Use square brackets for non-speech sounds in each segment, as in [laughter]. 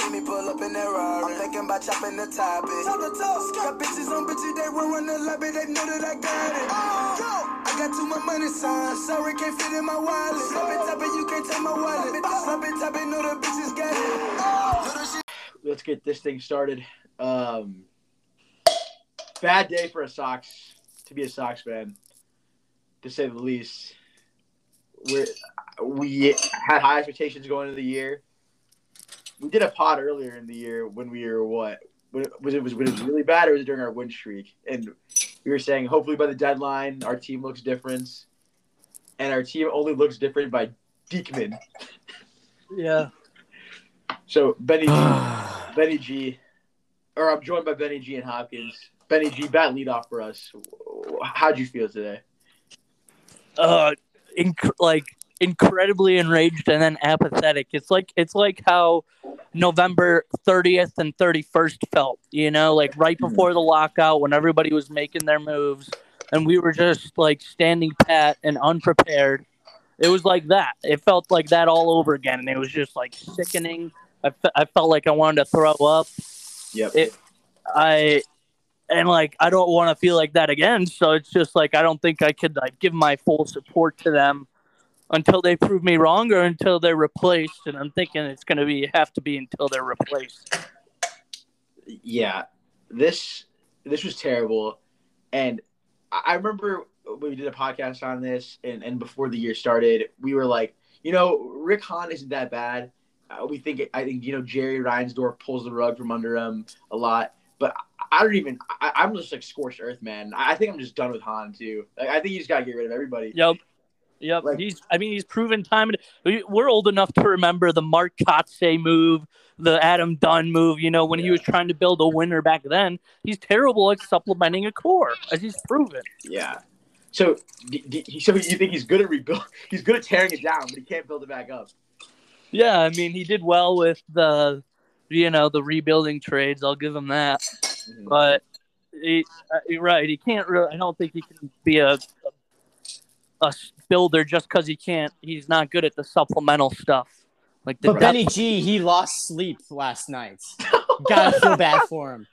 see me pull up in that Rari. I'm thinking about chopping the top it. Top the top. Got bitches on bitches, they run the lobby, they know that I got it. Oh, I got too much money, son. Sorry, can't fit in my wallet. Slap it, tap it, you can't take my wallet. Slap it, tap it, know the bitches got it. Oh, let's get this thing started. Um, bad day for a Sox to be a Sox fan, to say the least. We're, we had high expectations going into the year. We did a pod earlier in the year when we were what? When it, was it was when it was really bad, or was it during our win streak? And we were saying hopefully by the deadline our team looks different, and our team only looks different by Diekman. Yeah. So Benny G, [sighs] Benny G, or I'm joined by Benny G and Hopkins. Benny G, bad leadoff for us. How'd you feel today? uh inc- like incredibly enraged and then apathetic. It's like it's like how november 30th and 31st felt you know like right hmm. before the lockout when everybody was making their moves and we were just like standing pat and unprepared. It was like that. It felt like that all over again and it was just like sickening. I, fe- I felt like i wanted to throw up. Yep. It- I and like I don't want to feel like that again. So it's just like I don't think I could like give my full support to them until they prove me wrong or until they're replaced. And I'm thinking it's going to be have to be until they're replaced. yeah, this this was terrible, and I remember we did a podcast on this, and and before the year started, we were like, you know, Rick Hahn isn't that bad. Uh, we think I think you know Jerry Reinsdorf pulls the rug from under him a lot, but I don't even. I, I'm just like scorched earth, man. I think I'm just done with Hahn too. Like, I think you just gotta get rid of everybody. Yep. Yep. Like- he's. I mean, he's proven time. and- we- We're old enough to remember the Mark Kotsay move, the Adam Dunn move. You know, when he was trying to build a winner back then. He's terrible at supplementing a core, as he's proven. Yeah. So, d- d- so you think he's good at rebuild? [laughs] He's good at tearing it down, but he can't build it back up. Yeah, I mean, he did well with the, you know, the rebuilding trades. I'll give him that. But he, uh, right. He can't really. I don't think he can be a a, a builder just because he can't. He's not good at the supplemental stuff. Like the But Benny G, he lost sleep last night. Gotta feel bad for him.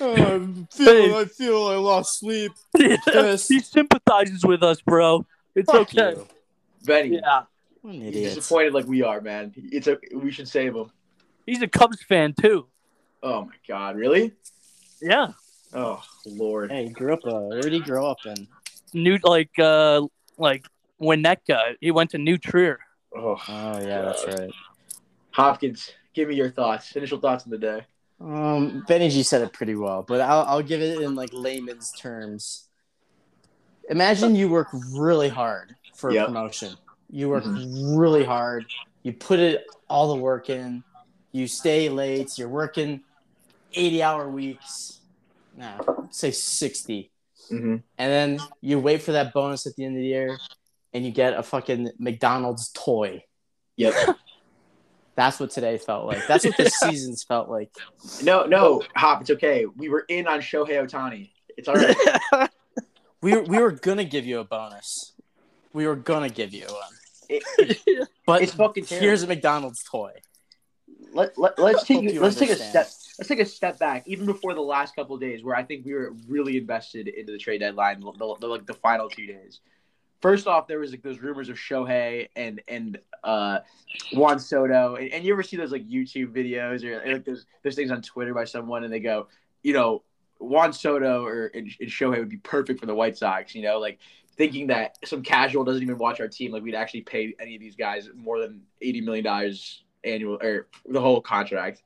I [laughs] feel- I feel I lost sleep. Yeah, Yes. [laughs] he sympathizes with us, bro. It's okay. Benny, Yeah, he's idiot. disappointed like we are, man. It's a we should save him. he's a Cubs fan too. Oh my God, really? Yeah, Oh Lord. Hey, he grew up. Uh, where did he grow up in? new like uh like Winnetka. He went to New Trier. Oh, Oh yeah, that's right. Hopkins, give me your thoughts. Initial thoughts on the day. Um, Benny G said it pretty well, but I'll, I'll give it in like layman's terms. Imagine you work really hard for Yep. a promotion. You work really hard. You put it all the work in. You stay late. You're working eighty-hour weeks. Nah, say sixty, Mm-hmm. and then you wait for that bonus at the end of the year, and you get a fucking McDonald's toy. Yep. [laughs] That's what today felt like. That's what the [laughs] seasons felt like. no, no, Hop. It's okay. We were in on Shohei Ohtani. It's all right. [laughs] We were, we were gonna give you a bonus. We were gonna give you one, It- but It's fucking terrible. here's a McDonald's toy. let, let, let's take you let's take a step let's take a step back even before the last couple of days where I think we were really invested into the trade deadline the, the, the- like the final two days. First off, there was like those rumors of Shohei and and uh, Juan Soto, and, and you ever see those like YouTube videos or like those those things on Twitter by someone, and they go, you know, Juan Soto or and, and Shohei would be perfect for the White Sox, you know, like thinking that some casual doesn't even watch our team, like we'd actually pay any of these guys more than eighty million dollars annual or the whole contract.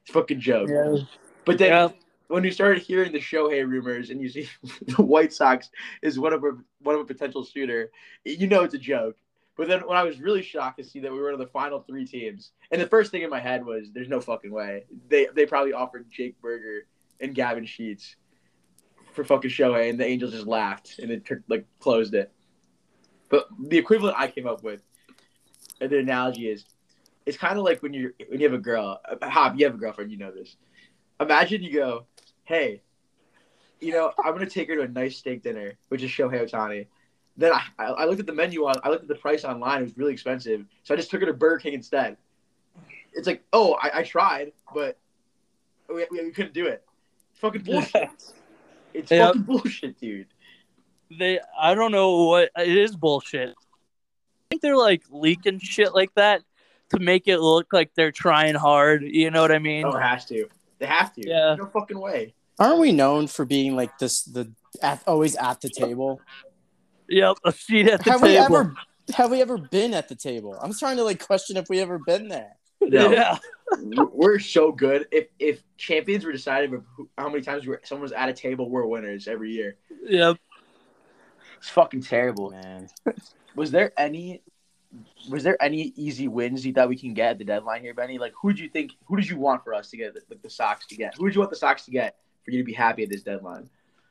It's a fucking joke. Yeah. But then Yeah. When you started hearing the Shohei rumors and you see [laughs] the White Sox is one of a one of a potential shooter, you know it's a joke. But then when I was really shocked to see that we were one of the final three teams, and the first thing in my head was, "There's no fucking way." They they probably offered Jake Burger and Gavin Sheets for fucking Shohei, and the Angels just laughed and it like closed it. But the equivalent I came up with, the analogy is, it's kind of like when you when you have a girl. uh, Hop, you have a girlfriend, you know this. Imagine you go, hey, you know, I'm gonna take her to a nice steak dinner, which is Shohei Ohtani. Then I, I looked at the menu on, I looked at the price online. It was really expensive, so I just took her to Burger King instead. it's like, oh, I, I tried, but we, we, we couldn't do it. It's fucking [laughs] bullshit. It's fucking bullshit, dude. they I don't know what it is bullshit. I think they're like leaking shit like that to make it look like they're trying hard. You know what I mean? Oh, it has to. They have to. Yeah. No fucking way. Aren't we known for being like this the at, always at the table? Yep, a seat at the have table. we ever have we ever been at the table? I'm trying to like question if we ever been there. No. Yeah, we're so good. If if champions were decided with who, how many times we're, someone was at a table, we're winners every year. yep. It's fucking terrible. Man, Was there any? Was there any easy wins you thought we can get at the deadline here, Benny? Like, who do you think? Who did you want for us to get? Like the Sox to get? Who did you want the Sox to get for you to be happy at this deadline?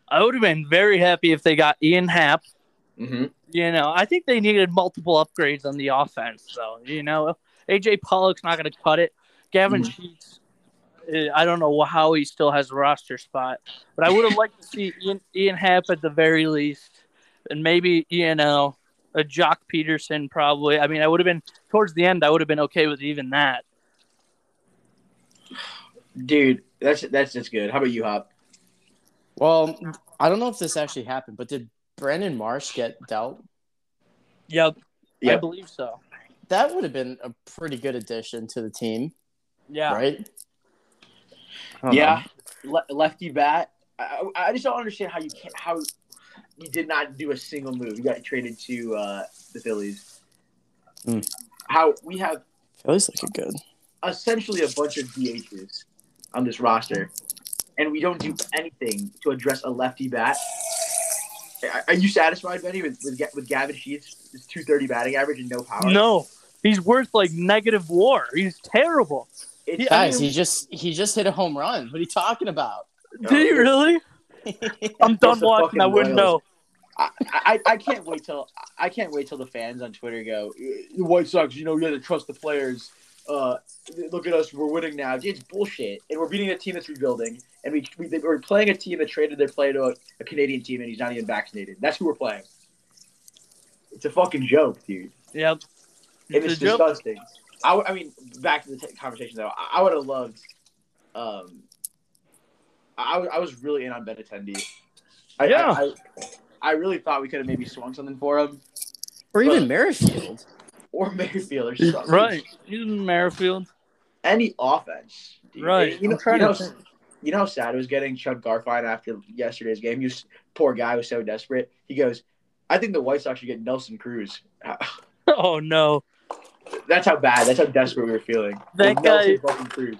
I would have been very happy if they got Ian Happ. Mm-hmm. You know, I think they needed multiple upgrades on the offense. So you know, AJ Pollock's not going to cut it. Gavin Mhm. Sheets, eh, I don't know how he still has a roster spot, but I would have liked to see Ian, Ian Happ at the very least, and maybe you know a Joc Pederson probably. I mean, I would have been towards the end. I would have been okay with even that. Dude, that's that's just good. How about you, Hop? well, I don't know if this actually happened, but did Brandon Marsh get dealt? Yep, I believe so. That would have been a pretty good addition to the team, Yeah, right? Yeah, Le- lefty bat. I, I I just don't understand how you can't how you did not do a single move. You got traded to uh, the Phillies. Hmm. How we have know. Phillies looking good. essentially a bunch of DHs on this roster, and we don't do anything to address a lefty bat. Are- Are you satisfied, Benny, with with, with Gavin Sheets' his two thirty batting average and no power? no, he's worth like negative WAR. He's terrible. It's, Yeah, Guys, he just he just hit a home run. What are you talking about? Did he really? [laughs] I'm done watching. I wouldn't know. I, I, I can't wait till I can't wait till the fans on Twitter go the White Sox. You know, you got to trust the players. Uh, look at us, we're winning now. It's bullshit, and we're beating a team that's rebuilding, and we, we, we're playing a team that traded their player to a, a Canadian team, and he's not even vaccinated. That's who we're playing. It's a fucking joke, dude. Yep. And It's it's a joke. disgusting. I, w- I mean, back to the t- conversation though. I, I would have loved. Um, I, w- I was really in on Benintendi. I, Yeah. I, I, I really thought we could have maybe swung something for him, Or even Merrifield. Or Mayfield, or [laughs] something. Right. He's in Merrifield. Any offense, dude. Right. You know, you know, you know how sad it was getting Chuck Garfien after yesterday's game. He was poor guy was so desperate. He goes, "I think the White Sox should get Nelson Cruz." [laughs] Oh no. That's how bad. That's how desperate we were feeling. That Nelson guy- fucking Cruz.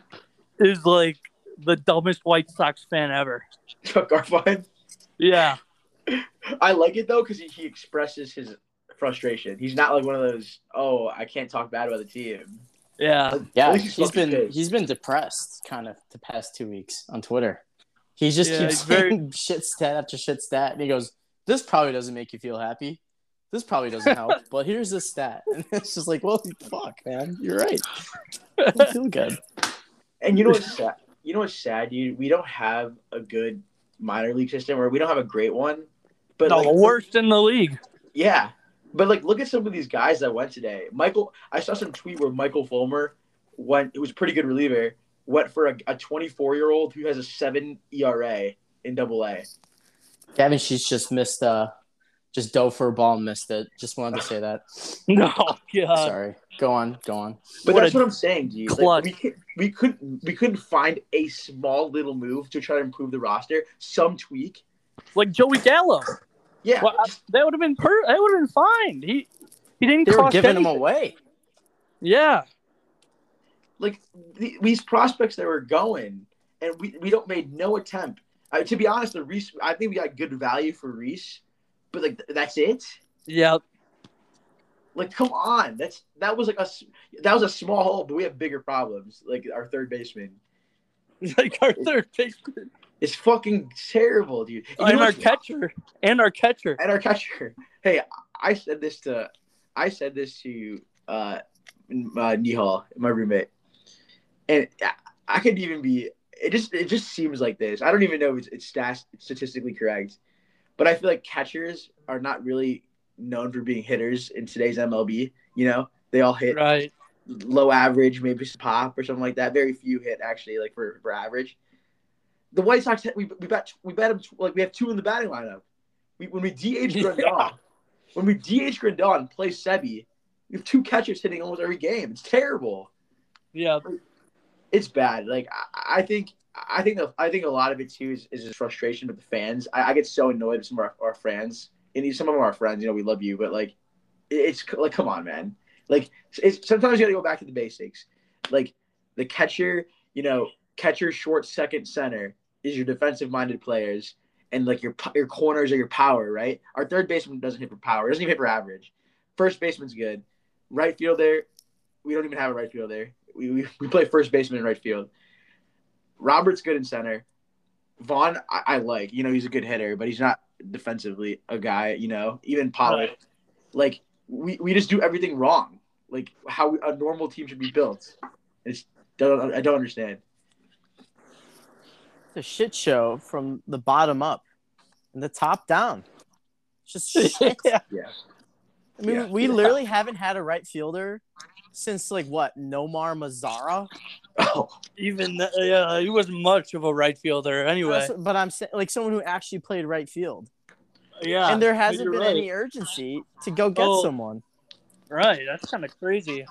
Is like the dumbest White Sox fan ever. Chuck Garfien. Yeah. [laughs] I like it though because he, he expresses his frustration. He's not like one of those. Oh, I can't talk bad about the team. Yeah. At Yeah, least he's he's fucking been pissed. he's been depressed kind of the past two weeks on Twitter. He just Yeah, keeps he's very- [laughs] shit stat after shit stat, and he goes, "This probably doesn't make you feel happy. This probably doesn't help, [laughs] but here's this stat." [laughs] And it's just like, well, fuck, man, you're right. I feel good. And you know what's sad? You know what's sad, dude? We don't have a good minor league system, or we don't have a great one. But No, like, the worst in the league. Yeah, but like, look at some of these guys that went today. Michael, I saw some tweet where Michael Fulmer went. It was a pretty good reliever. Went for a 24 year old who has a seven ERA in Double A. Gavin Sheets just missed uh just dove for a ball and missed it. Just wanted to say that. [laughs] No, God. Sorry. Go on, go on. But What that's what I'm saying, dude. Like, clutch. we could, we couldn't we couldn't find a small little move to try to improve the roster. Some tweak. Like Joey Gallo. Yeah, Well, I- that would have been per. That would have been fine. He he didn't They were cost giving him away. Yeah. like the, these prospects that were going, and we, we don't made no attempt. Uh, to be honest, the Reese, I think we got good value for Reese, but like that's it. Yep. Like, come on, that's that was like a s- that was a small hole, but we have bigger problems. Like our third baseman [laughs] Like our third baseman is fucking terrible, dude. And, and our catcher and our catcher. and our catcher. [laughs] Hey, I said this to I said this to uh, uh Nihal, my roommate, and I, could even be. It just it just seems like this. I don't even know if it's, it's stat, statistically correct, but I feel like catchers are not really known for being hitters in today's MLB. You know, they all hit. Right. low average, maybe pop or something like that. Very few hit actually, like for, for average. The White Sox, we we bet we bet them like we have two in the batting lineup. We when we DH Grandal, [laughs] Yeah. when we DH Grandal and play Seby, we have two catchers hitting almost every game. It's terrible. Yeah. It's bad. Like I, I think I think the, I think a lot of it too is, is just frustration with the fans. I, I get so annoyed with some of our, our fans and some of them are our friends. You know, we love you, but like it's like come on, man. Like it's sometimes you got to go back to the basics. Like the catcher, you know, catcher, short, second, center is your defensive minded players, and like your your corners are your power, right? Our third baseman doesn't hit for power, doesn't even hit for average. First baseman's good. Right fielder, we don't even have a right fielder. We, we, we play first baseman in right field. Robert's good in center. Vaughn, I, I like. You know, he's a good hitter, but he's not defensively a guy. You know, even Pollock. Right. Like we, we just do everything wrong. Like how a normal team should be built. It's don't I don't understand. It's a shit show from the bottom up and the top down. It's just [laughs] shit. yeah. Yeah. I mean, Yeah. we literally haven't had a right fielder since like what Nomar Mazara. Oh, Even th- yeah, he wasn't much of a right fielder anyway. That's- But I'm saying like someone who actually played right field, Yeah. and there hasn't been right. any urgency to go get Oh. someone. Right. That's kind of crazy.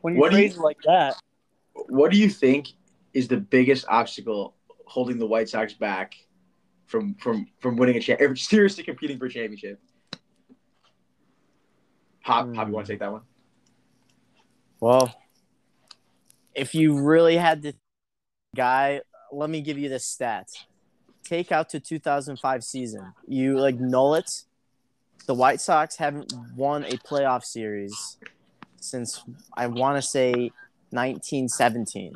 When you What do you- like that. what do you think is the biggest obstacle holding the White Sox back from from from winning a champ, er, seriously competing for a championship? Hop, Hop, you want to hmm. take that one? Well, if you really had to, guy, let me give you the stats. Take out to 2005 season. You like null it. The White Sox haven't won a playoff series since I want to say 1917.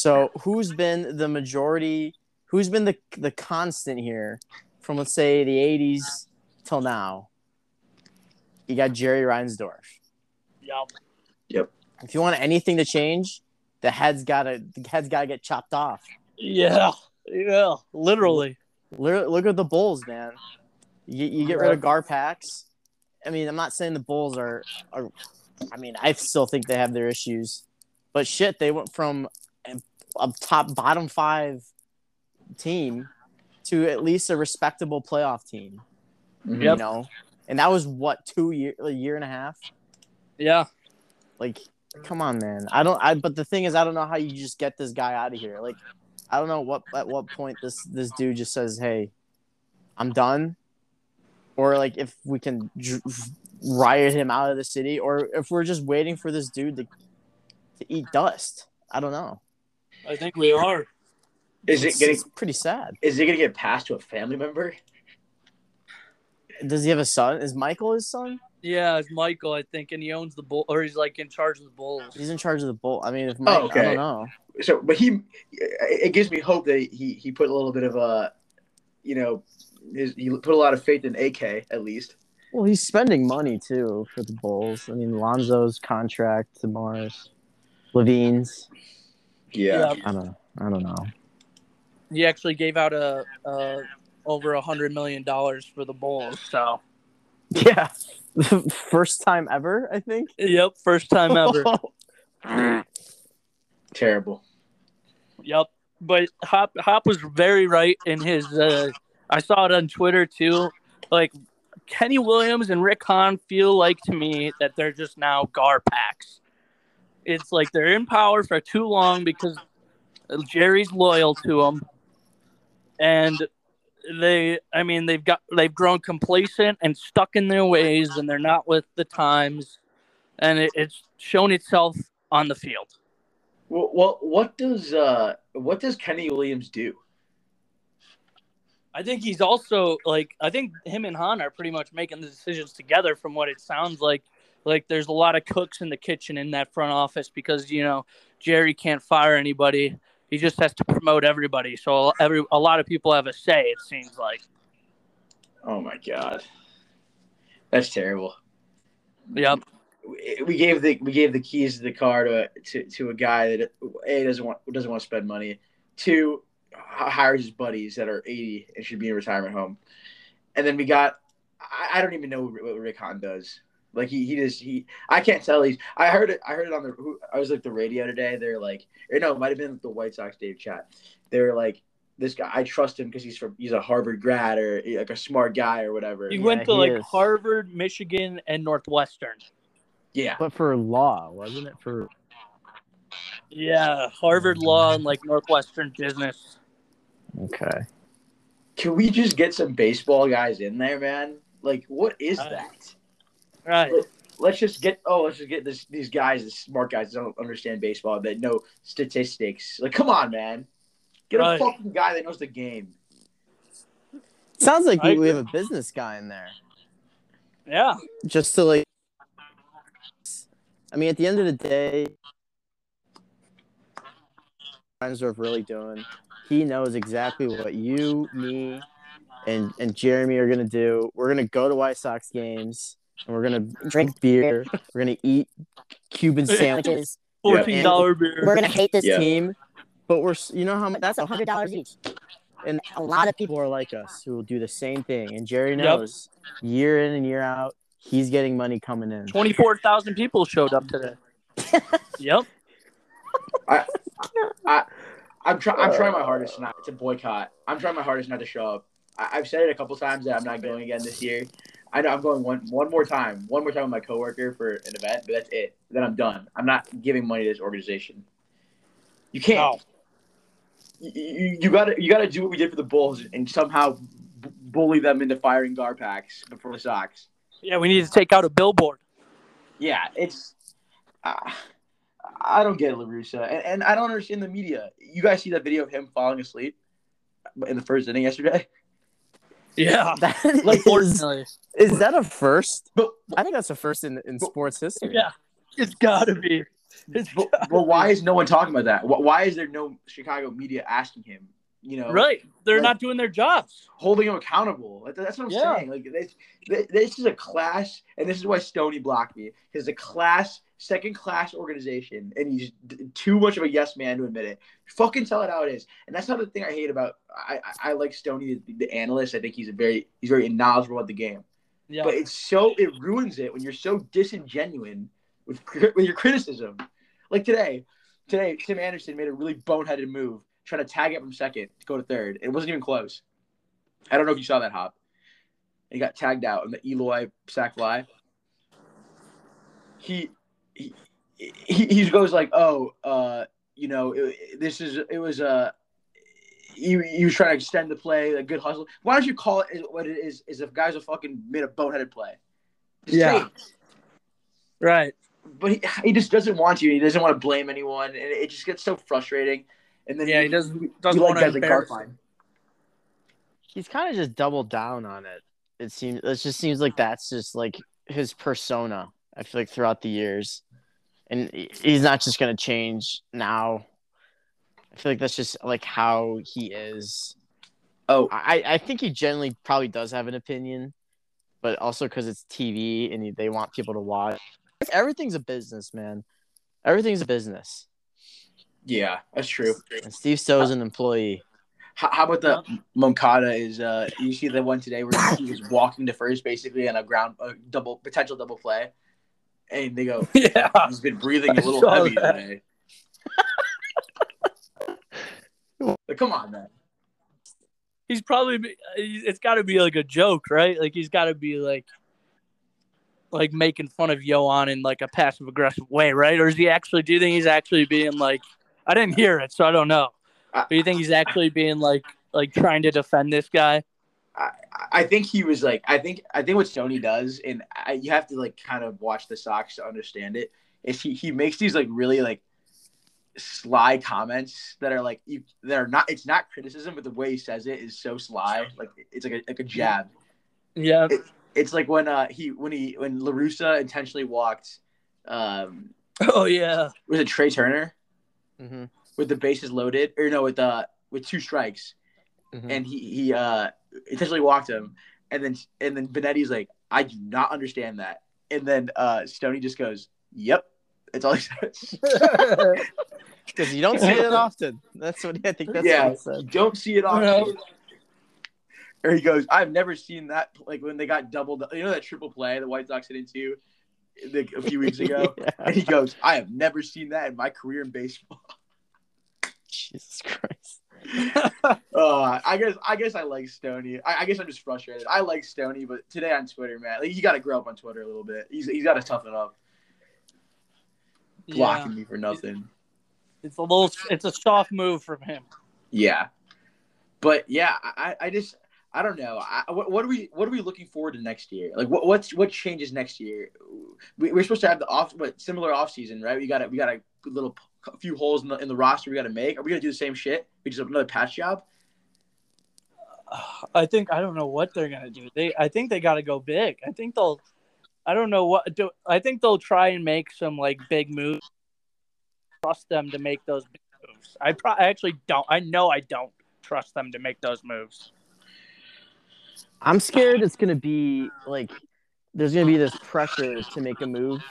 So who's been the majority? Who's been the the constant here from let's say the 80s till now? You got Jerry Reinsdorf Yep. Yep. if you want anything to change, the head's gotta the head's gotta get chopped off. Yeah. Yeah. Literally. Look, look at the Bulls, man. You, you get rid of Garpax. I mean, I'm not saying the Bulls are, are. I mean, I still think they have their issues, but shit, they went from a, a top bottom five team to at least a respectable playoff team. Mhm. You know, and that was what two year, a year and a half. Yeah. Like, come on, man. I don't. I. But the thing is, I don't know how you just get this guy out of here. Like, I don't know what at what point this this dude just says, "Hey, I'm done," or like if we can dr- riot him out of the city, or if we're just waiting for this dude to to eat dust. I don't know. I think we are. Is it getting? it's pretty sad. Is it gonna get passed to a family member? Does he have a son? Is Michael his son? Yeah, it's Michael, I think, and he owns the bull, or he's like in charge of the Bulls. He's in charge of the bull. I mean, if oh, Mike, I okay. don't know. So, but he, it gives me hope that he he put a little bit of a, you know, his, he put a lot of faith in AK at least. Well, he's spending money too for the Bulls. I mean, Lonzo's contract to Mars, LaVine's. Yeah. I don't. I don't know. He actually gave out a, a over a hundred million dollars for the Bulls. So. Yeah, [laughs] first time ever, I think. Yep. First time ever. [laughs] Terrible. Yep. But Hop Hop was very right in his. Uh, I saw it on Twitter too. Like Kenny Williams and Rick Hahn feel like to me that they're just now Garpax. It's like they're in power for too long because Jerry's loyal to them, and they. I mean, they've got they've grown complacent and stuck in their ways, and they're not with the times, and it, it's shown itself on the field. Well, well, what does uh what does Kenny Williams do? I think he's also like I think him and Hahn are pretty much making the decisions together from what it sounds like. Like there's a lot of cooks in the kitchen in that front office because you know Jerry can't fire anybody. He just has to promote everybody. So every a lot of people have a say. It seems like. Oh my god, that's terrible. Yep. We gave the we gave the keys to the car to to, to a guy that a doesn't want doesn't want to spend money. Two hires his buddies that are eighty and should be in a retirement home, and then we got I, I don't even know what Rick Hahn does. Like he he just he I can't tell he's I heard it I heard it on the who- I was like the radio today. They're like or no, it might have been the White Sox Dave chat. they were like this guy I trust him because he's from he's a Harvard grad or like a smart guy or whatever. He Yeah, went to he like is. Harvard, Michigan, and Northwestern. Yeah. But for law, wasn't it for? Yeah, Harvard Law and like Northwestern Business. Okay. Can we just get some baseball guys in there, man? Like what is Uh, that? Right. let's just get oh let's just get this these guys the smart guys that don't understand baseball that know statistics like come on man get Right. a fucking guy that knows the game Sounds like I we, we agree. have a business guy in there. Yeah. Just to like. I mean, at the end of the day, Reinsdorf really doing. He knows exactly what you, me, and and Jeremy are gonna do. We're gonna go to White Sox games and we're gonna drink beer. We're gonna eat Cuban sandwiches. Fourteen dollar beer. We're gonna hate this Yeah. team, but we're you know how much That's a hundred dollars each. and A lot of people. people are like us who will do the same thing. And Jerry Yep. knows year in and year out, he's getting money coming in. Twenty four thousand people showed up today. [laughs] yep. i'm trying i'm trying my hardest uh. not to boycott i'm trying my hardest not to show up I- i've said it a couple times that i'm not going again this year i know i'm going one one more time one more time with my coworker for an event but that's it then i'm done i'm not giving money to this organization you can't No. you, you, you gotta you gotta do what we did for the Bulls and somehow b- bully them into firing Garpax before the Sox. Yeah, we need to take out a billboard. Yeah, it's uh, I don't get it, La Russa, and, and I don't understand the media. You guys see that video of him falling asleep in the first inning yesterday? Yeah. [laughs] That Like, is, is that a first? But I think that's a first in, in sports history. Yeah. It's gotta be. It's but, gotta but why be. is no one talking about that? Why is there no Chicago media asking him? You know, Right. They're Like- not doing their jobs. holding him accountable. That's what I'm Yeah. saying. Like this, this, this is a clash, and this is why Stoney blocked me. Because a class, second class organization, and he's too much of a yes man to admit it. Fucking tell it how it is. And that's another thing I hate about. I I, I like Stoney, the, the analyst. I think he's a very he's very knowledgeable about the game. Yeah. But it's so it ruins it when you're so disingenuous with [laughs] with your criticism. Like today, today Tim Anderson made a really boneheaded move, trying to tag it from second to go to third. It wasn't even close. I don't know if you saw that hop. And he got tagged out in the Eloy sac fly. He he he, he goes like, oh, uh, you know, it, this is it was Uh, he, he was trying to extend the play, a good hustle. Why don't you call it what it is? Is if guys are fucking made a boneheaded play. Just Yeah. say right. but he, he just doesn't want to. He doesn't want to blame anyone, and it just gets so frustrating. And then Yeah, he you- doesn't- doesn't like wanna guys like. He's kind of just doubled down on it. It seems it just seems like that's just like his persona. I feel like throughout the years, and he's not just gonna change now. I feel like that's just like how he is. Oh, I I think he generally probably does have an opinion, but also because it's TV and they want people to watch. Everything's a business, man. Everything's a business. yeah, that's true. And Steve Stone's an employee. How, how about the Moncada is? Uh, you see the one today where he was walking to first, basically on a ground a double potential double play, and they go, Yeah. he's been breathing a little heavy that. today. Like, come on, man. He's probably it's got to be like a joke, right? Like he's got to be like like making fun of Yoan in like a passive aggressive way, right? Or is he actually? Do you think he's actually being like? I didn't hear it, so I don't know. Do you think he's actually being like like trying to defend this guy? I, I think he was like I think I think what Stoney does, and I, you have to like kind of watch the Sox to understand it. Is he he makes these like really like sly comments that are like you that are not it's not criticism, but the way he says it is so sly, like it's like a like a jab. Yeah. It's like when uh he when he when La Russa intentionally walked, um Oh yeah. was it Trey Turner Mm-hmm. with the bases loaded or no with uh with two strikes, Mm-hmm. and he he uh intentionally walked him, and then and then Benetti's like, I do not understand that, and then uh Stoney just goes, Yep, It's all he says. [laughs] Because you don't see it [laughs] often. That's what I think. That's yeah, what he you don't see it I know. often. Or he goes, I've never seen that like when they got doubled. You know that triple play the White Sox hit into like, a few weeks [laughs] ago, Yeah. and he goes, "I have never seen that in my career in baseball." Jesus Christ. [laughs] Oh, I guess I guess I like Stoney. I, I guess I'm just frustrated. I like Stoney, but today on Twitter, man, like, you got to grow up on Twitter a little bit. He's he's got to toughen up. Yeah, Blocking me for nothing. it's a little. It's a soft move from him. Yeah, but yeah, I, I just I don't know. I, what, what are we what are we looking forward to next year? Like what what's what changes next year? We, we're supposed to have the off but similar off season, right? We got to we got a little a few holes in the in the roster we got to make. Are we gonna do the same shit? We just another patch job? I think I don't know what they're gonna do. They I think they got to go big. I think they'll. I don't know what. Do, I think they'll try and make some like big moves. Trust them to make those big moves. I, pro- I actually don't. I know I don't trust them to make those moves. I'm scared it's gonna be like there's gonna be this pressure to make a move,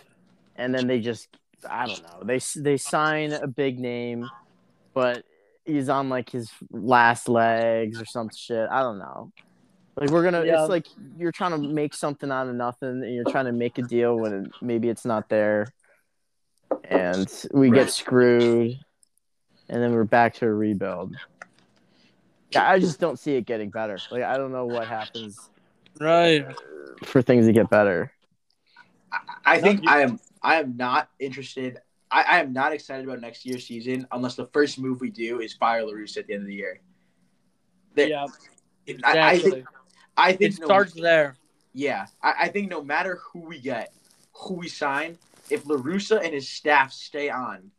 and then they just I don't know they they sign a big name, but he's on like his last legs or some shit. I don't know. Like we're gonna, Yeah. it's like you're trying to make something out of nothing, and you're trying to make a deal when maybe it's not there, and we Right. get screwed, and then we're back to a rebuild. Yeah, I just don't see it getting better. Like I don't know what happens Right. for things to get better. I think I am I am not interested. I, I am not excited about next year's season unless the first move we do is fire Larus at the end of the year. That- Yeah. I, I think I think it no- starts there. Yeah, I, I think no matter who we get, who we sign, if La Russa and his staff stay on,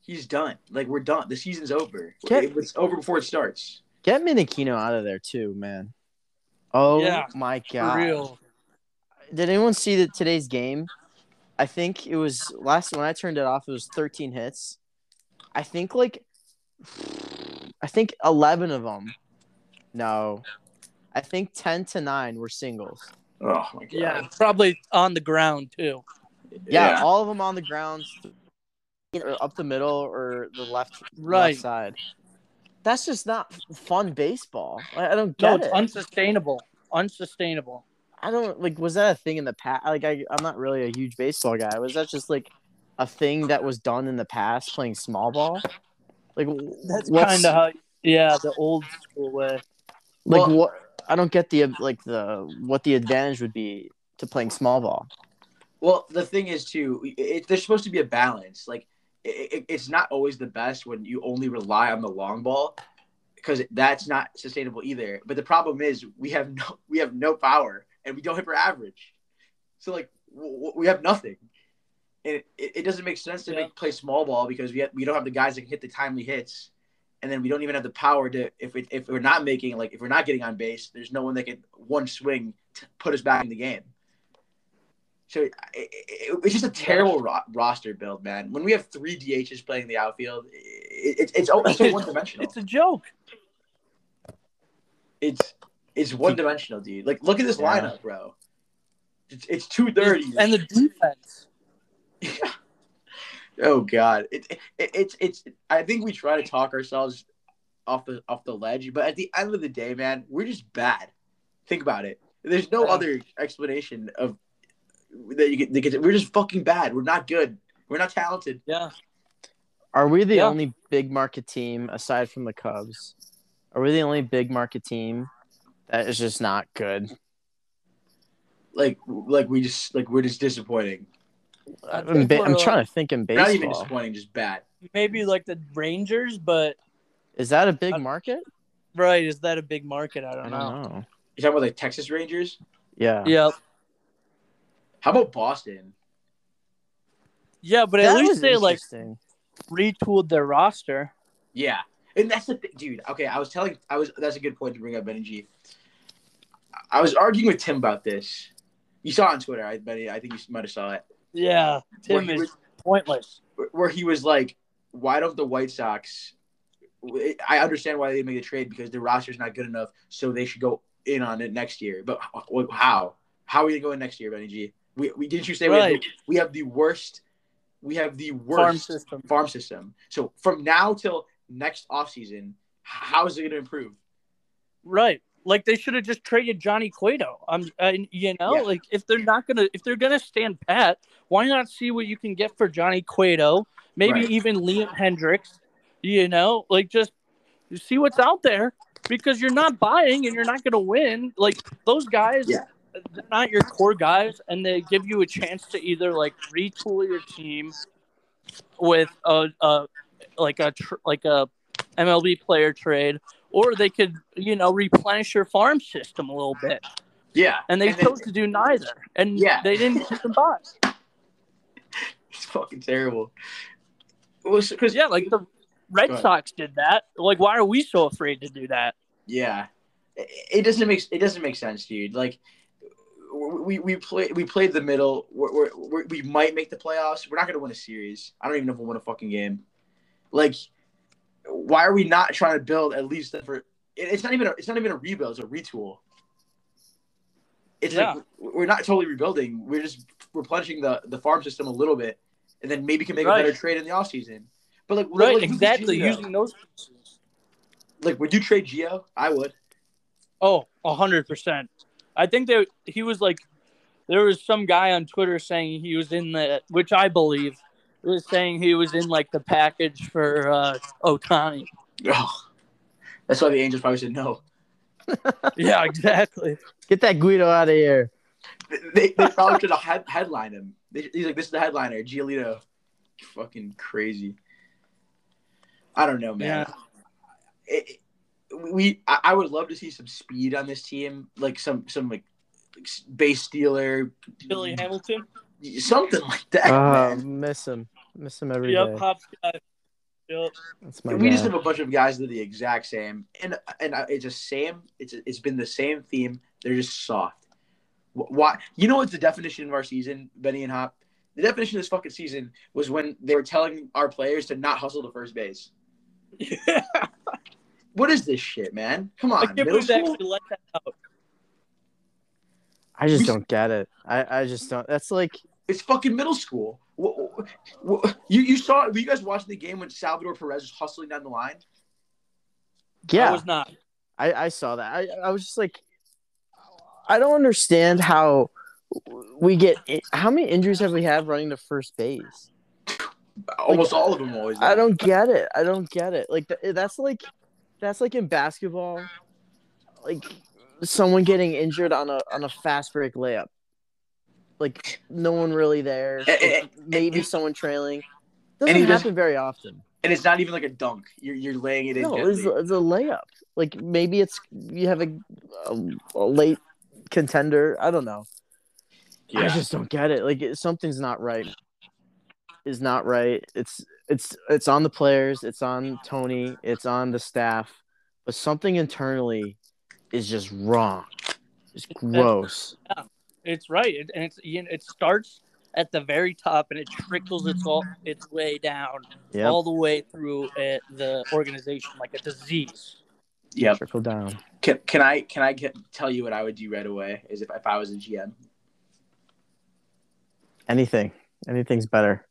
he's done. Like we're done. The season's over. Get- it's over before it starts. Get Menechino out of there too, man. Oh Yeah, my For god! real. Did anyone see that today's game? I think it was last when I turned it off. It was 13 hits. I think like, I think 11 of them. No, I think 10 to nine were singles. Oh my god. Yeah. Probably on the ground too. Yeah, all of them on the ground, or up the middle or the left Right. left side. That's just not fun baseball. I, I don't No, get it's it. unsustainable. Unsustainable. I don't like. Was that a thing in the past? Like, I, I'm not really a huge baseball guy. Was that just like a thing that was done in the past, playing small ball? Like, That's kind of how. Yeah, the old school way. like Well- what? I don't get the like the what the advantage would be to playing small ball. Well, the thing is too, it, there's supposed to be a balance. Like it, it, it's not always the best when you only rely on the long ball because that's not sustainable either. But the problem is we have no we have no power and we don't hit for average. So like w- w- we have nothing. And it, it doesn't make sense to Yeah. make play small ball because we have, we don't have the guys that can hit the timely hits, and then we don't even have the power to if it, if we're not making like if we're not getting on base, there's no one that can one swing to put us back in the game. So it, it, it's just a terrible ro- roster build, man. When we have three DHs playing the outfield, it, it, it's it's so one dimensional. It's a joke. It's it's one dimensional, dude. Like look at this Yeah. lineup, bro. It's, it's two thirty. And the defense. [laughs] oh god, it, it, it's it's. I think we try to talk ourselves off the off the ledge, but at the end of the day, man, we're just bad. Think about it. There's no Yeah. other explanation of that you get. That we're just fucking bad. We're not good. We're not talented. Yeah. Are we the Yeah. only big market team aside from the Cubs? Are we the only big market team that is just not good? Like like we just like we're just disappointing. I I'm, ba- I'm trying to think in baseball. Not even disappointing, just bad. Maybe like the Rangers, but Is that a big I- market? right, is that a big market? I I don't don't know. know. You talking about like Texas Rangers? Yeah. Yep. How about Boston? Yeah, but at least they like retooled their roster. Yeah, and that's the thing, dude. Okay, I was telling, I was. That's a good point to bring up, Benny G. I was arguing with Tim about this. You saw it on Twitter, I Benny. I think you might have saw it. Yeah, Tim is was- pointless. where he was like, "Why don't the White Sox?" I understand why they made the trade because their roster's not good enough, so they should go in on it next year. But how? How are we gonna go in next year, Benny G? We, we didn't you say we, have the, we have the worst? We have the worst Farm system. farm system. So from now till next offseason, how is it going to improve? Right. Like they should have just traded Johnny Cueto. Um, I'm, I, you know, Yeah. like if they're not gonna, if they're gonna stand pat, why not see what you can get for Johnny Cueto? Maybe Right. even Liam Hendriks. You know, like just see what's out there because you're not buying and you're not gonna win. Like those guys, Yeah. they're not your core guys, and they give you a chance to either like retool your team with a, a like a tr- like a MLB player trade, or they could you know replenish your farm system a little bit. Yeah, And they then- chose to do neither, and Yeah. they didn't by. [laughs] it's fucking terrible. Because Because yeah, like the Red Sox did that. Like, why are we so afraid to do that? Yeah, it, it doesn't make it doesn't make sense, dude. Like we we play we played the middle. We're, we're, we're, we might make the playoffs. We're not gonna win a series. I don't even know if we'll win a fucking game. Like, why are we not trying to build at least for? It's not even a, it's not even a rebuild. It's a retool. It's Yeah. like we're not totally rebuilding. We're just replenishing the the farm system a little bit, and then maybe can make Right. a better trade in the offseason. But like Right, like, exactly. Using those pieces. like would you trade Geo? I would. Oh, a hundred percent. I think that he was like, there was some guy on Twitter saying he was in the, which I believe, was saying he was in like the package for uh, Ohtani. Oh, that's why the Angels probably said no. [laughs] yeah, exactly. Get that Guido out of here. They, they probably should have head, headlined him. They, he's like, this is the headliner, Giolito. Fucking crazy. I don't know, man. Yeah. It, it- we, I, I would love to see some speed on this team, like some, some like base stealer, Billy Hamilton. Something like that. Uh, man. miss him. Miss him every day. Yep, Hops guy. Yep. That's my we just have a bunch of guys that are the exact same, and and uh, it's just same. It's it's been the same theme. They're just soft. Wh- Why? You know what's the definition of our season, Benny and Hop? The definition of this fucking season was when they were telling our players to not hustle to first base. Yeah. [laughs] What is this shit, man? Come I on, can't middle believe school. actually let that out. I just don't get it. I, I just don't. That's like It's fucking middle school. You you saw? Were you guys watching the game when Salvador Perez was hustling down the line? yeah. I was not. I, I saw that. I, I was just like, I don't understand how we get. How many injuries have we had running to first base? Almost all of them always. I don't get it. I don't get it. Like that's like, that's like in basketball, like someone getting injured on a on a fast break layup. Like no one really there. Eh, Like, maybe eh, sown trailing. and Doesn't he happen doesn't- very often. And it's not even like a dunk. You're you're laying it in. No, it's, it's a layup. Like maybe it's you have a, a, a late contender. I don't know. I just don't get it. Like it, something's not right. Is not right. It's it's it's on the players. It's on Tony. It's on the staff. But something internally is just wrong. It's gross. It's right, it, and it's you know, it starts at the very top and it trickles its all its way down Yep. all the way through uh, the organization like a disease. Yep. Trickle down. Can, can I can I get, tell you what I would do right away? Is if, if I was a GM. Anything. Anything's better.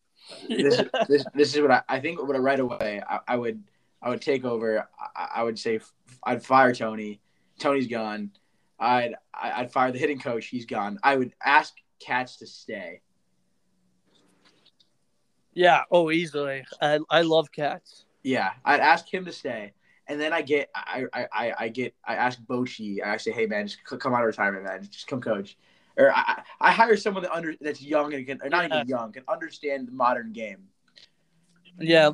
This, [laughs] this, this is what I, I think. What I right away I, I would I would take over. I, I would say f- I'd fire Tony. Tony's gone. I'd I'd fire the hitting coach. He's gone. I would ask Katz to stay. Yeah. Oh, easily. I I love Katz. Yeah, I'd ask him to stay, and then I get I I, I, get I ask Bochy. I say, hey man, just come out of retirement, man. Just come coach. Or I, I hire someone that under that's young and can or not Yeah. even young can understand the modern game. Yeah.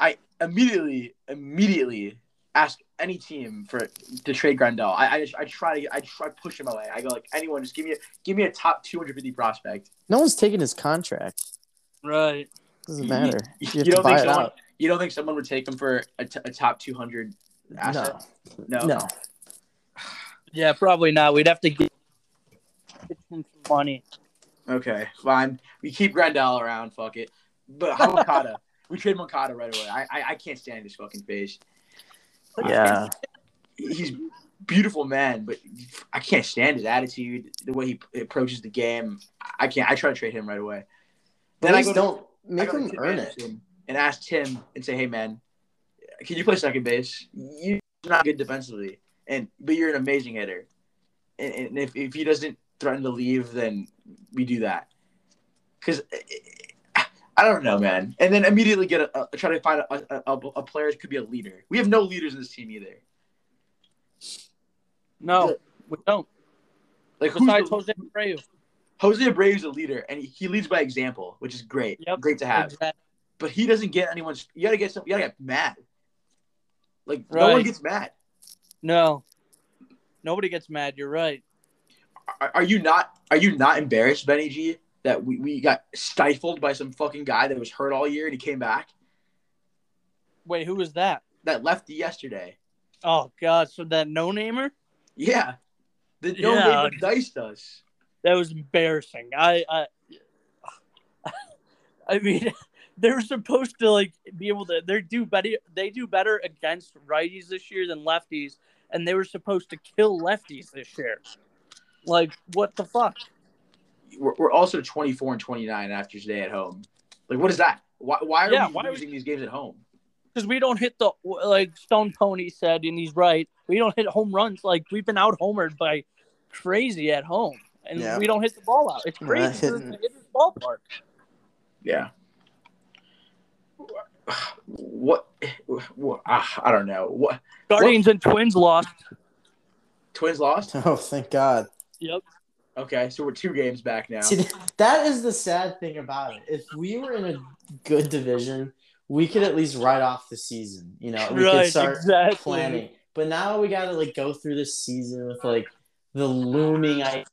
I immediately immediately ask any team for to trade Grandal. I I, I try to I try to push him away. I go like anyone, just give me a give me a top 250 prospect. No one's taking his contract. Right. Doesn't matter. You, [laughs] You have don't think someone out. you don't think someone would take him for a, t- a top 200 asset? No. No. No. Yeah. Probably not. We'd have to get get him some money. Okay, fine. We keep Grandal around. Fuck it. But how Moncada? [laughs] we trade Moncada right away. I, I I can't stand his fucking face. Yeah. He's beautiful man, but I can't stand his attitude, the way he approaches the game. I can't. I try to trade him right away. Then I go to- don't make him earn it. And ask Tim and say, "Hey man, can you play second base? You're not good defensively." and but you're an amazing hitter. And, and if, if he doesn't threaten to leave, then we do that. Because I don't know, man. And then immediately get a, a try to find a, a, a player who could be a leader. We have no leaders in this team either. No, we don't. Like who's Besides the- Jose Abreu. Jose Abreu is a leader, and he, he leads by example, which is great. Yep. Great to have. Exactly. But he doesn't get anyone's. You gotta get some. You gotta get mad. Like no one gets mad. No. Nobody gets mad. You're right. Are, are you not? Are you not embarrassed, Benny G, that we, we got stifled by some fucking guy that was hurt all year and he came back? Wait, who was that? That lefty yesterday. Oh God, so that no namer? Yeah. The no Yeah. name diced us. That was embarrassing. I I [laughs] I mean [laughs] they're supposed to like be able to they do better they do better against righties this year than lefties and they were supposed to kill lefties this year. Like what the fuck? We're, we're also 24 and 29 after today at home. Like, what is that? Why, why are Yeah, we why are we- losing these games at home? Because we don't hit the like Stone Pony said, and he's right. We don't hit home runs like we've been out homered by crazy at home, and Yeah. we don't hit the ball out. It's crazy. We're hitting- in the [laughs] ballpark. Yeah. What? what ah, I don't know. What? Guardians and Twins lost. Twins lost? [laughs] Oh, thank God. Yep. Okay, so we're two games back now. See, that is the sad thing about it. If we were in a good division, we could at least write off the season. You know, we could start exactly. planning. But now we got to like go through this season with like the looming idea,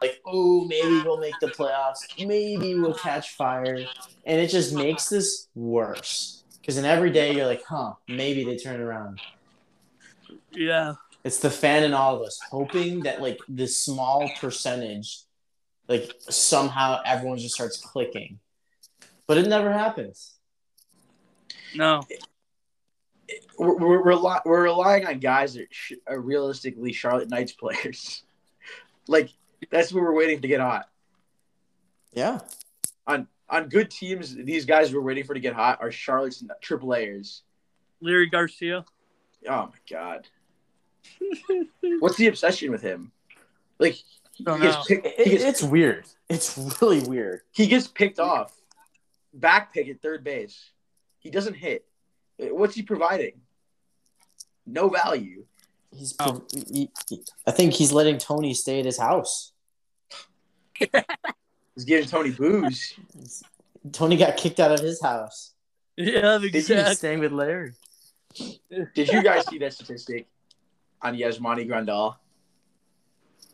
like, oh, maybe we'll make the playoffs, maybe we'll catch fire, and it just makes this worse. Because in every day you're like, huh, maybe they turn around. Yeah. It's the fan in all of us hoping that like this small percentage, like somehow everyone just starts clicking, but it never happens. No. We're, we're, we're, rely- we're relying on guys that sh- are realistically Charlotte Knights players. [laughs] like, that's what we're waiting to get hot. Yeah, On on good teams, these guys we're waiting for to get hot are Charlotte's triple A's. Larry Garcia. Oh my god. What's the obsession with him? Like he gets know. picked, It- he, gets, it's weird. It's really weird. he gets picked off. Back pick at third base. He doesn't hit. What's he providing? No value. He's. Oh. he- he- I think he's letting Tony stay at his house. [laughs] He's giving Tony booze. Tony got kicked out of his house. Yeah, He's exactly. staying with Larry. Did you guys see that statistic on Yasmani Grandal?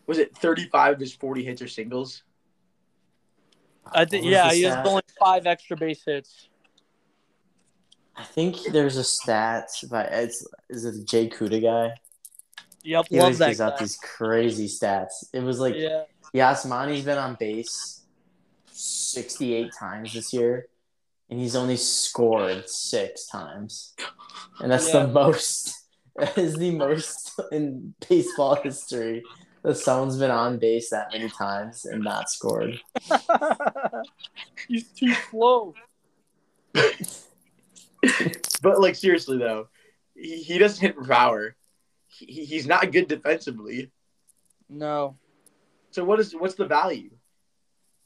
Was it 35 of his 40 hits are singles? I think yeah, he has only five extra base hits. I think there's a stat by it's is it the Jay Cuda guy? Yep, He love always that gives guy. out these crazy stats. It was like yeah, Yasmani's been on base 68 times this year, and he's only scored six times. And that's Yeah. the most, that [laughs] is the most in baseball history that someone's been on base that many times and not scored. he's too slow. [laughs] But like seriously though, he, he doesn't hit for power. He, he's not good defensively. No, So what is what's the value?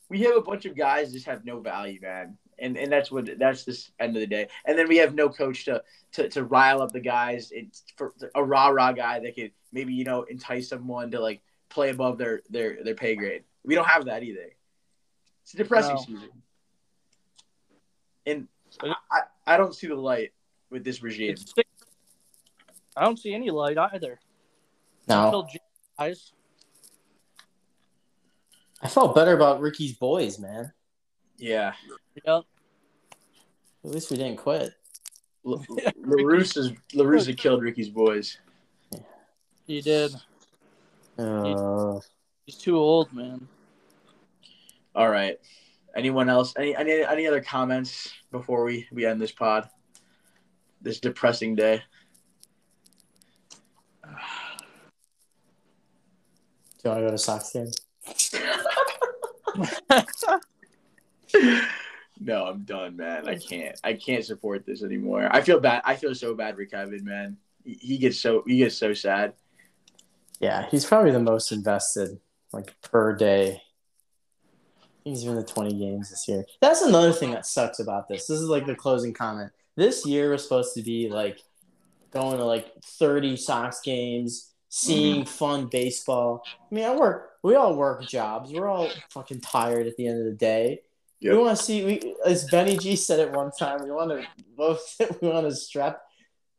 We have a bunch of guys just have no value, man. And and that's what that's this end of the day. And then we have no coach to to, to rile up the guys. It's for a rah rah guy that could maybe you know entice someone to like play above their their their pay grade. We don't have that either. It's a depressing No. season. And I, I don't see the light with this regime. I don't see any light either. No, Jay. I felt better about Ricky's boys, man. Yeah. Yep. At least we didn't quit. L- [laughs] La Russa is La Russa killed Ricky's boys. He did. Uh, He's too old, man. All right. Anyone else? Any any any other comments before we we end this pod? This depressing day. do you want to go to Sox game? [laughs] [laughs] No, I'm done, man. I can't. I can't support this anymore. I feel bad. I feel so bad for Kevin, man. He, he gets so he gets so sad. Yeah, he's probably the most invested, like per day. He's been to 20 games this year. That's another thing that sucks about this. This is like the closing comment. This year was supposed to be like going to like 30 Sox games, seeing mm-hmm. fun baseball. I mean, I work. We all work jobs. We're all fucking tired at the end of the day. Yep. We want to see. We as Benny G said it one time. We want to both. [laughs] We want to strap,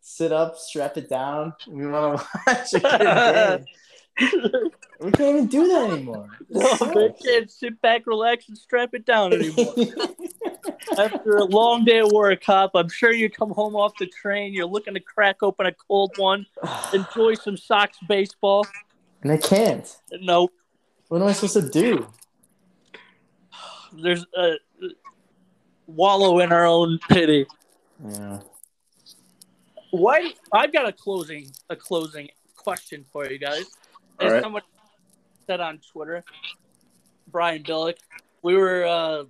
sit up, strap it down. We want to watch a. [laughs] We can't even do that anymore. No, they can't sit back, relax, and strap it down anymore. [laughs] After a long day of work, Hop, I'm sure you come home off the train. You're looking to crack open a cold one, [sighs] enjoy some Sox baseball. and I can't. Nope. What am I supposed to do? There's a wallow in our own pity. Yeah. Why? I've got a closing a closing question for you guys. As right. someone said on Twitter, Brian Billick, we were uh,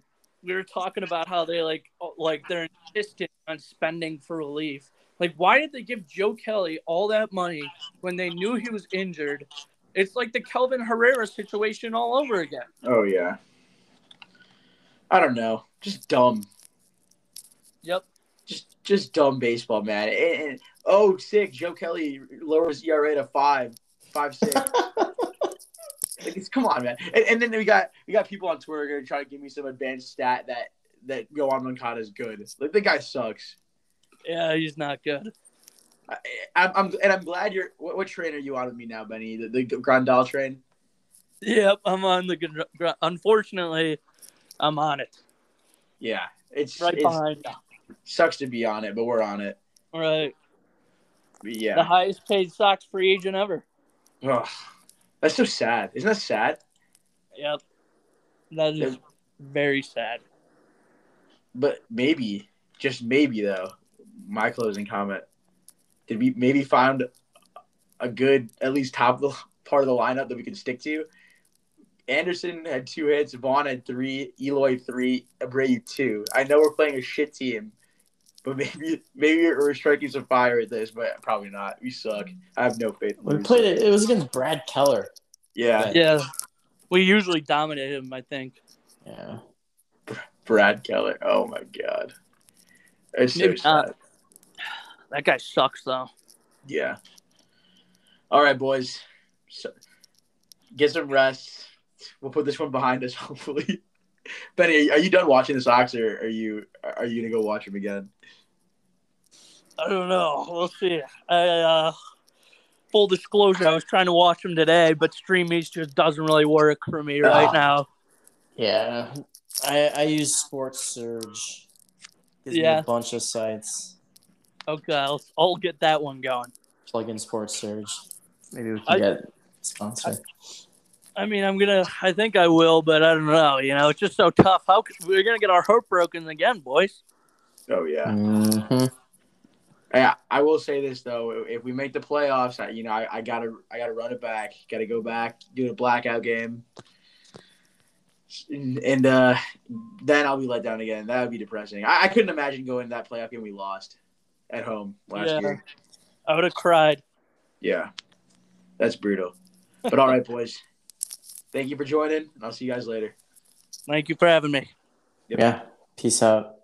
we were talking about how they like oh, like they're insistent on spending for relief. Like, why did they give Joe Kelly all that money when they knew he was injured? It's like the Kelvin Herrera situation all over again. Oh yeah. I don't know. Just dumb. Yep. Just just dumb baseball, man. And, and- oh, sick. Joe Kelly lowers ERA to five, five six. [laughs] like, it's, come on, man. And, and then we got we got people on Twitter gonna try to give me some advanced stat that that Yoan Moncada is good. Like the guy sucks. Yeah, he's not good. I, I'm, I'm and I'm glad you're. What, what train are you on with me now, Benny? The, the Grandal train. Yep, I'm on the. Unfortunately, I'm on it. Yeah, it's Right it's, behind. sucks to be on it, but we're on it. Right. But The highest paid Sox free agent ever. Ugh. that's so sad. Isn't that sad? Yep. That is very sad. But maybe, just maybe though, my closing comment. Did we maybe find a good, at least top of the part of the lineup that we could stick to? Anderson had two hits, Vaughn had three, Eloy three, Abreu two. I know we're playing a shit team, but [laughs] maybe maybe we're striking some fire at this, but probably not. We suck. I have no faith. in We losing. played it. It was against Brad Keller. Yeah, Yeah. We usually dominate him, I think. Yeah. Brad Keller. Oh my god, it's so sad. That guy sucks, though. Yeah. All right, boys. So, get some rest. We'll put this one behind us, [laughs] hopefully. Benny, are you done watching the Sox, or are you are you gonna go watch them again? I don't know. We'll see. I, uh, full disclosure, I was trying to watch them today, but Stream East just doesn't really work for me right Ah. now. Yeah. I I use Sports Surge. Gives me Yeah. a bunch of sites. Okay, I'll, I'll get that one going. Plug in Sports Surge. Maybe we can I- get sponsored. I mean, I'm gonna. I think I will, but I don't know. You know, it's just so tough. How we're gonna get our heart broken again, boys? Oh yeah. hmm Yeah, I will say this though: if we make the playoffs, I, you know, I, I gotta I gotta run it back. Gotta go back, do a blackout game, and, and uh, then I'll be let down again. That would be depressing. I, I couldn't imagine going to that playoff game we lost at home last Yeah. year. I would have cried. Yeah, that's brutal. But all right, boys. Thank you for joining, and I'll see you guys later. Thank you for having me. Yep. Yeah. Peace out.